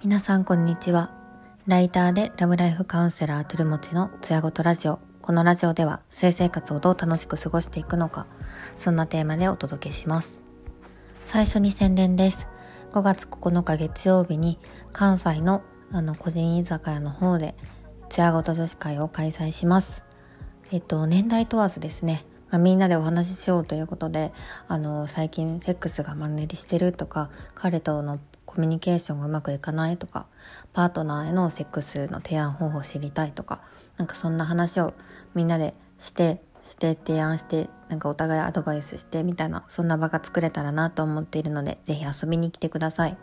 皆さんこんにちは。ライターでラブライフカウンセラートゥルモチのつやごとラジオ。このラジオでは性生活をどう楽しく過ごしていくのかそんなテーマでお届けします。最初に宣伝です。5月9日月曜日に関西のあの個人居酒屋の方でつやごと女子会を開催します。えっと年代問わずですね。まあ、みんなでお話ししようということであの最近セックスがマンネリしてるとか彼とのコミュニケーションがうまくいかないとかパートナーへのセックスの提案方法を知りたいとかなんかそんな話をみんなでしてして提案してなんかお互いアドバイスしてみたいなそんな場が作れたらなと思っているので是非遊びに来てください。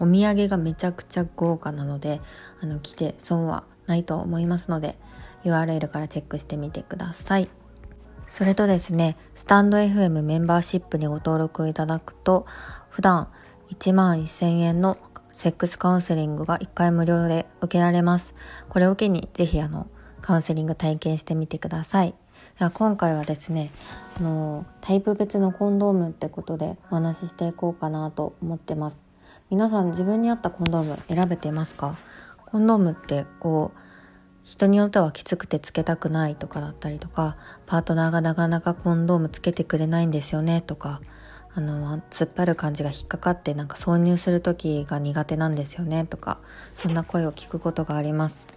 お土産がめちゃくちゃ豪華なのであの来て損はないと思いますので URL からチェックしてみてください。それとですね、スタンド FM メンバーシップにご登録いただくと、普段1万1000円のセックスカウンセリングが1回無料で受けられます。これを機にぜひあの、カウンセリング体験してみてください。では今回はですね、あの、タイプ別のコンドームってことでお話ししていこうかなと思ってます。皆さん自分に合ったコンドーム選べてますか？コンドームってこう、人によってはきつくてつけたくないとかだったりとかパートナーがなかなかコンドームつけてくれないんですよねとかあの突っ張る感じが引っかかってなんか挿入する時が苦手なんですよねとかそんな声を聞くことがあります。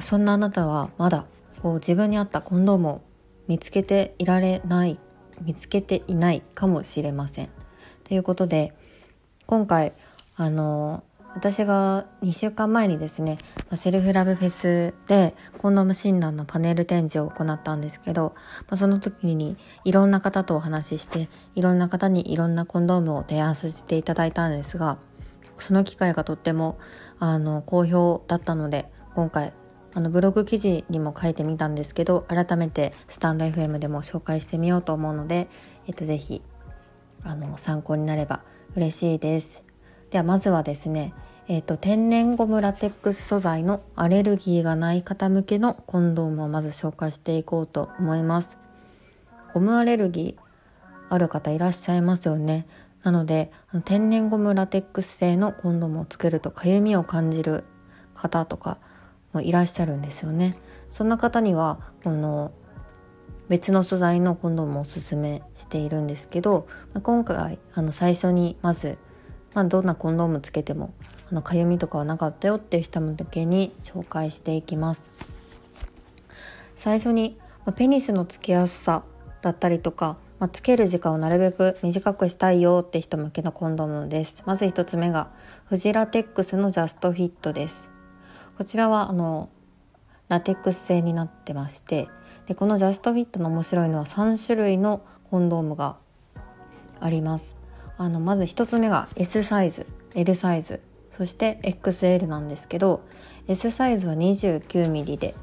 そんなあなたはまだこう自分に合ったコンドームを見つけていられない見つけていないかもしれません。ということで今回あの私が2週間前にですねセルフラブフェスでコンドーム診断のパネル展示を行ったんですけど、まあ、その時にいろんな方とお話ししていろんな方にいろんなコンドームを提案させていただいたんですがその機会がとってもあの好評だったので今回あのブログ記事にも書いてみたんですけど改めてスタンド FM でも紹介してみようと思うので、えっと、ぜひあの参考になれば嬉しいです。ではまずはですね、えーと、天然ゴムラテックス素材のアレルギーがない方向けのコンドームをまず紹介していこうと思います。ゴムアレルギーある方いらっしゃいますよね。なので天然ゴムラテックス製のコンドームをつけるとかゆみを感じる方とかもいらっしゃるんですよね。そんな方にはこの別の素材のコンドームをおすすめしているんですけど今回あの最初にまずまあ、どんなコンドームつけてもあのかゆみとかはなかったよっていう人向けに紹介していきます。最初に、まあ、ペニスのつけやすさだったりとか、まあ、つける時間をなるべく短くしたいよって人向けのコンドームです。まず1つ目がフジラテックスのジャストフィットです。こちらはあのラテックス製になってましてでこのジャストフィットの面白いのは3種類のコンドームがあります。あのまず1つ目が S サイズ L サイズそして XL なんですけど S サイズは 29mm で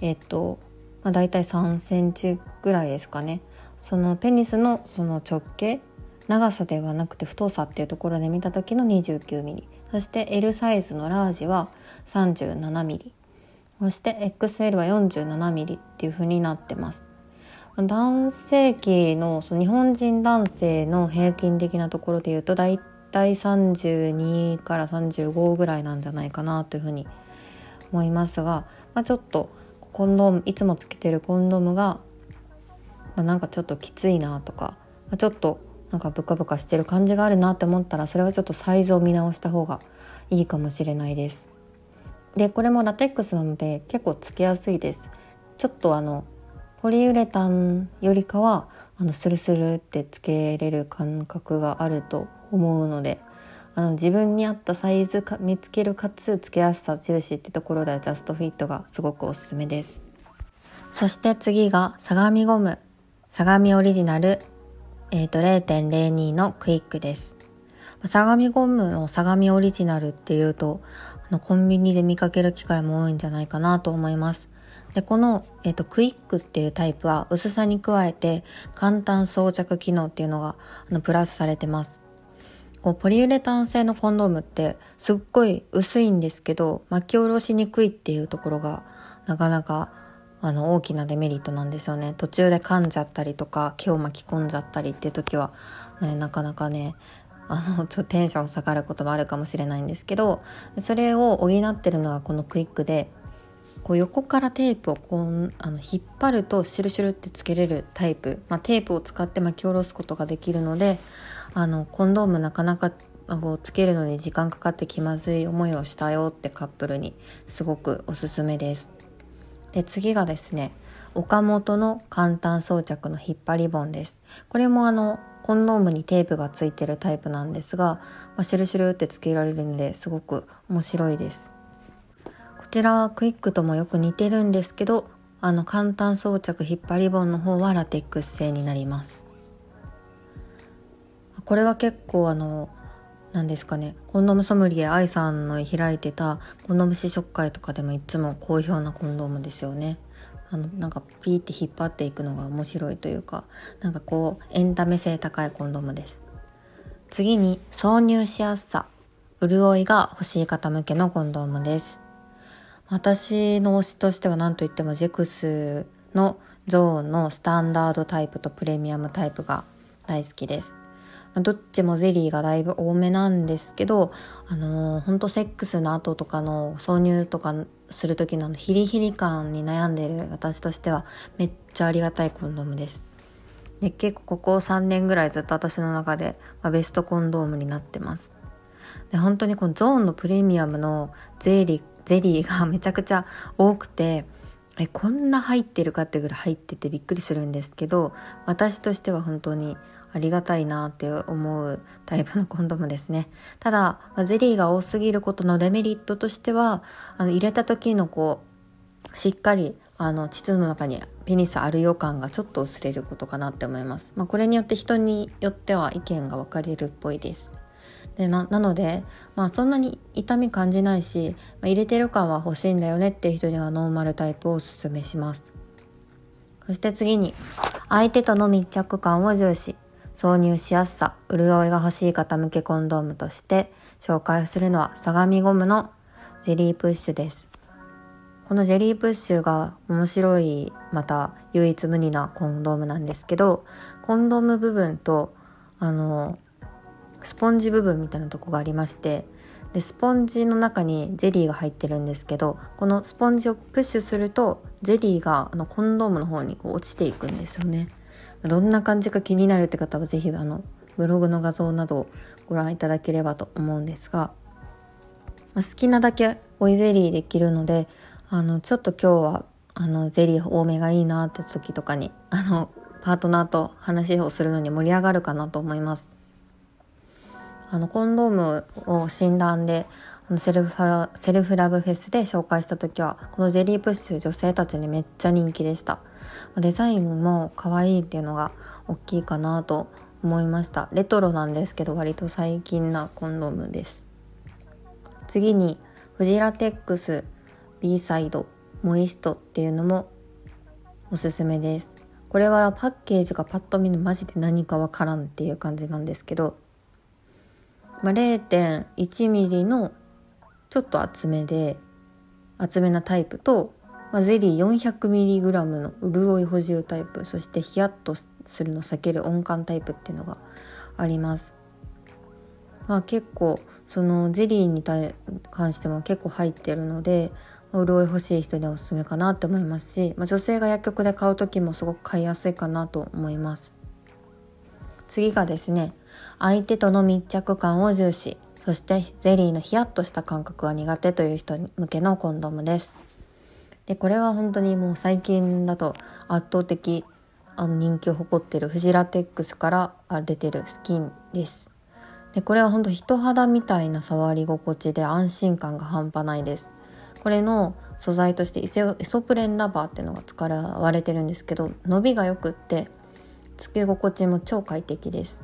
えっと、まあ、大体3センチぐらいですかね。そのペニスのその直径長さではなくて太さっていうところで見た時の 29mm そして L サイズのラージは 37mm そして XL は 47mm っていう風になってます。男性器のその日本人男性の平均的なところで言うと大体32から35ぐらいなんじゃないかなというふうに思いますが、まあ、ちょっとコンドームいつもつけてるコンドームが、まあ、なんかちょっときついなとか、まあ、ちょっとなんかブカブカしてる感じがあるなって思ったらそれはちょっとサイズを見直した方がいいかもしれないです。でこれもラテックスなので結構つけやすいです。ちょっとあのポリウレタンよりかはあのスルスルってつけれる感覚があると思うのであの自分に合ったサイズか見つけるかつつけやすさ重視ってところではジャストフィットがすごくおすすめです。そして次が相模ゴム。相模オリジナル、えーと、0.02のクイックです。相模ゴムの相模オリジナルっていうとあのコンビニで見かける機会も多いんじゃないかなと思います。でこの、えーと、クイックっていうタイプは薄さに加えて簡単装着機能っていうのがあのプラスされてます。こうポリウレタン製のコンドームってすっごい薄いんですけど巻き下ろしにくいっていうところがなかなかあの大きなデメリットなんですよね。途中で噛んじゃったりとか毛を巻き込んじゃったりっていう時は、ね、なかなかねあのちょっとテンション下がることもあるかもしれないんですけどそれを補ってるのがこのクイックでこう横からテープをこうあの引っ張るとシュルシュルってつけれるタイプ、まあ、テープを使って巻き下ろすことができるのであのコンドームなかなかこうつけるのに時間かかって気まずい思いをしたよってカップルにすごくおすすめです。で次がですね岡本の簡単装着の引っ張り本です。これもあのコンドームにテープがついてるタイプなんですが、まあ、シュルシュルってつけられるのですごく面白いです。こちらはクイックともよく似てるんですけどあの簡単装着引っ張り本の方はラテックス製になります。これは結構あの何ですかねコンドームソムリエ愛さんの開いてたコンドーム試食会とかでもいつも好評なコンドームですよね。あのなんかピーって引っ張っていくのが面白いというかなんかこうエンタメ性高いコンドームです次に挿入しやすさ潤いが欲しい方向けのコンドームです私の推しとしては何といってもジェクスのゾーンのスタンダードタイプとプレミアムタイプが大好きですどっちもゼリーがだいぶ多めなんですけど、あのー、ほんとセックスの後とかの挿入とかする時のヒリヒリ感に悩んでる私としてはめっちゃありがたいコンドームです。で結構ここ3年ぐらいずっと私の中で、まあ、ベストコンドームになってます。で本当にこのゾーンのプレミアムのゼリーゼリーがめちゃくちゃ多くてえこんな入ってるかってぐらい入っててびっくりするんですけど私としては本当にありがたいなって思うタイプのコンドームですね。ただ、ゼリーが多すぎることのデメリットとしては、あの入れた時のこう、しっかりあの膣の中にペニスある予感がちょっと薄れることかなって思います。まあ、これによって人によっては意見が分かれるっぽいです。でなので、まあ、そんなに痛み感じないし、まあ、入れてる感は欲しいんだよねっていう人にはノーマルタイプをおすすめします。そして次に、相手との密着感を重視。挿入しやすさ、潤いが欲しい方向けコンドームとして紹介するのは相模ゴムのジェリープッシュです。このジェリープッシュが面白い、また唯一無二なコンドームなんですけど、コンドーム部分と、あの、スポンジ部分みたいなとこがありまして、で、スポンジの中にゼリーが入ってるんですけど、このスポンジをプッシュすると、ゼリーがあのコンドームの方にこう落ちていくんですよね。どんな感じか気になるって方は是非あのブログの画像などをご覧いただければと思うんですが、まあ、好きなだけ追いゼリーできるのであのちょっと今日はあのゼリー多めがいいなって時とかにあのパートナーと話をするのに盛り上がるかなと思います。あのコンドームを診断でセルフセルフラブフェスで紹介した時はこのジェリープッシュ女性たちにめっちゃ人気でした。デザインも可愛いっていうのが大きいかなと思いました。レトロなんですけど割と最近なコンドームです。次にフジラテックス B サイドモイストっていうのもおすすめです。これはパッケージがパッと見のマジで何かわからんっていう感じなんですけど、まあ、0.1ミリのちょっと厚めで厚めなタイプとまあ、ゼリー 400mg の潤い補充タイプそしてヒヤッとするの避ける温感タイプっていうのがあります。まあ、結構そのゼリーに関しても結構入ってるので潤い欲しい人にはおすすめかなって思いますし、まあ、女性が薬局で買う時もすごく買いやすいかなと思います次がですね相手との密着感を重視そしてゼリーのヒヤッとした感覚は苦手という人向けのコンドームです。でこれは本当にもう最近だと圧倒的あの人気を誇ってるフジラテックスから出てるスキンです。でこれは本当人肌みたいな触り心地で安心感が半端ないです。これの素材としてイソプレンラバーっていうのが使われてるんですけど伸びがよくってつけ心地も超快適です。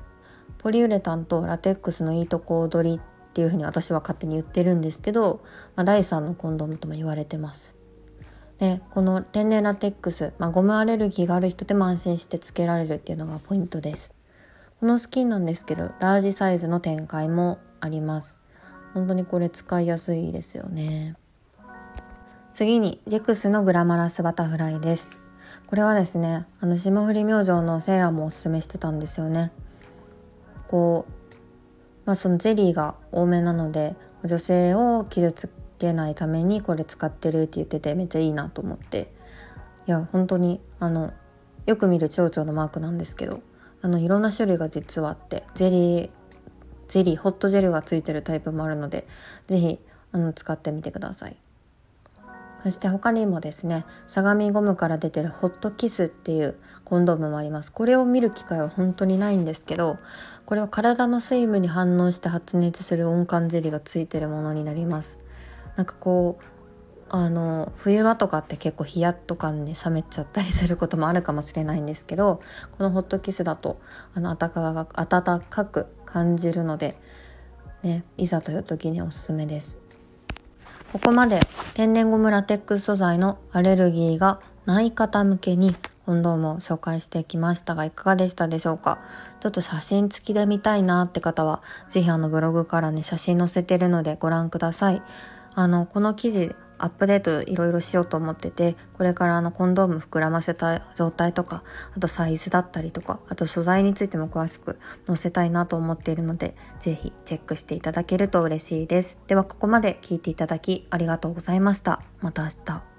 ポリウレタンとラテックスのいいとこ取りっていうふうに私は勝手に言ってるんですけど、まあ、第3のコンドームとも言われてます。でこの天然ラテックス、まあ、ゴムアレルギーがある人でも安心してつけられるっていうのがポイントです。このスキンなんですけどラージサイズの展開もあります。本当にこれ使いやすいですよね。次に、ジェクスのグラマラスバタフライです。これはですね、あの、霜降り明星のせいやもおすすめしてたんですよね。こう、まあそのゼリーが多めなので、女性を傷つけないためにこれ使ってるって言っててめっちゃいいなと思って。いや、本当に、あの、よく見る蝶々のマークなんですけど、あの、いろんな種類が実はあって、ゼリー、ゼリー、ホットジェルがついてるタイプもあるので、是非、使ってみてください。そして他にもですね、相模ゴムから出てるホットキスっていうコンドームもあります。これを見る機会は本当にないんですけど、これは体の水分に反応して発熱する温感ゼリーがついてるものになります。なんかこう、あの、冬場とかって結構ヒヤッと感で冷めちゃったりすることもあるかもしれないんですけど、このホットキスだと、あの、暖か暖かく感じるので、ね、いざという時におすすめです。ここまで天然ゴムラテックス素材のアレルギーがない方向けに今度も紹介してきましたがいかがでしたでしょうか？ちょっと写真付きで見たいなって方はぜひあのブログからね写真載せてるのでご覧ください。あの、この記事アップデートいろいろしようと思ってて、これからあのコンドーム膨らませた状態とか、あとサイズだったりとか、あと素材についても詳しく載せたいなと思っているので、ぜひチェックしていただけると嬉しいです。ではここまで聞いていただきありがとうございました。また明日。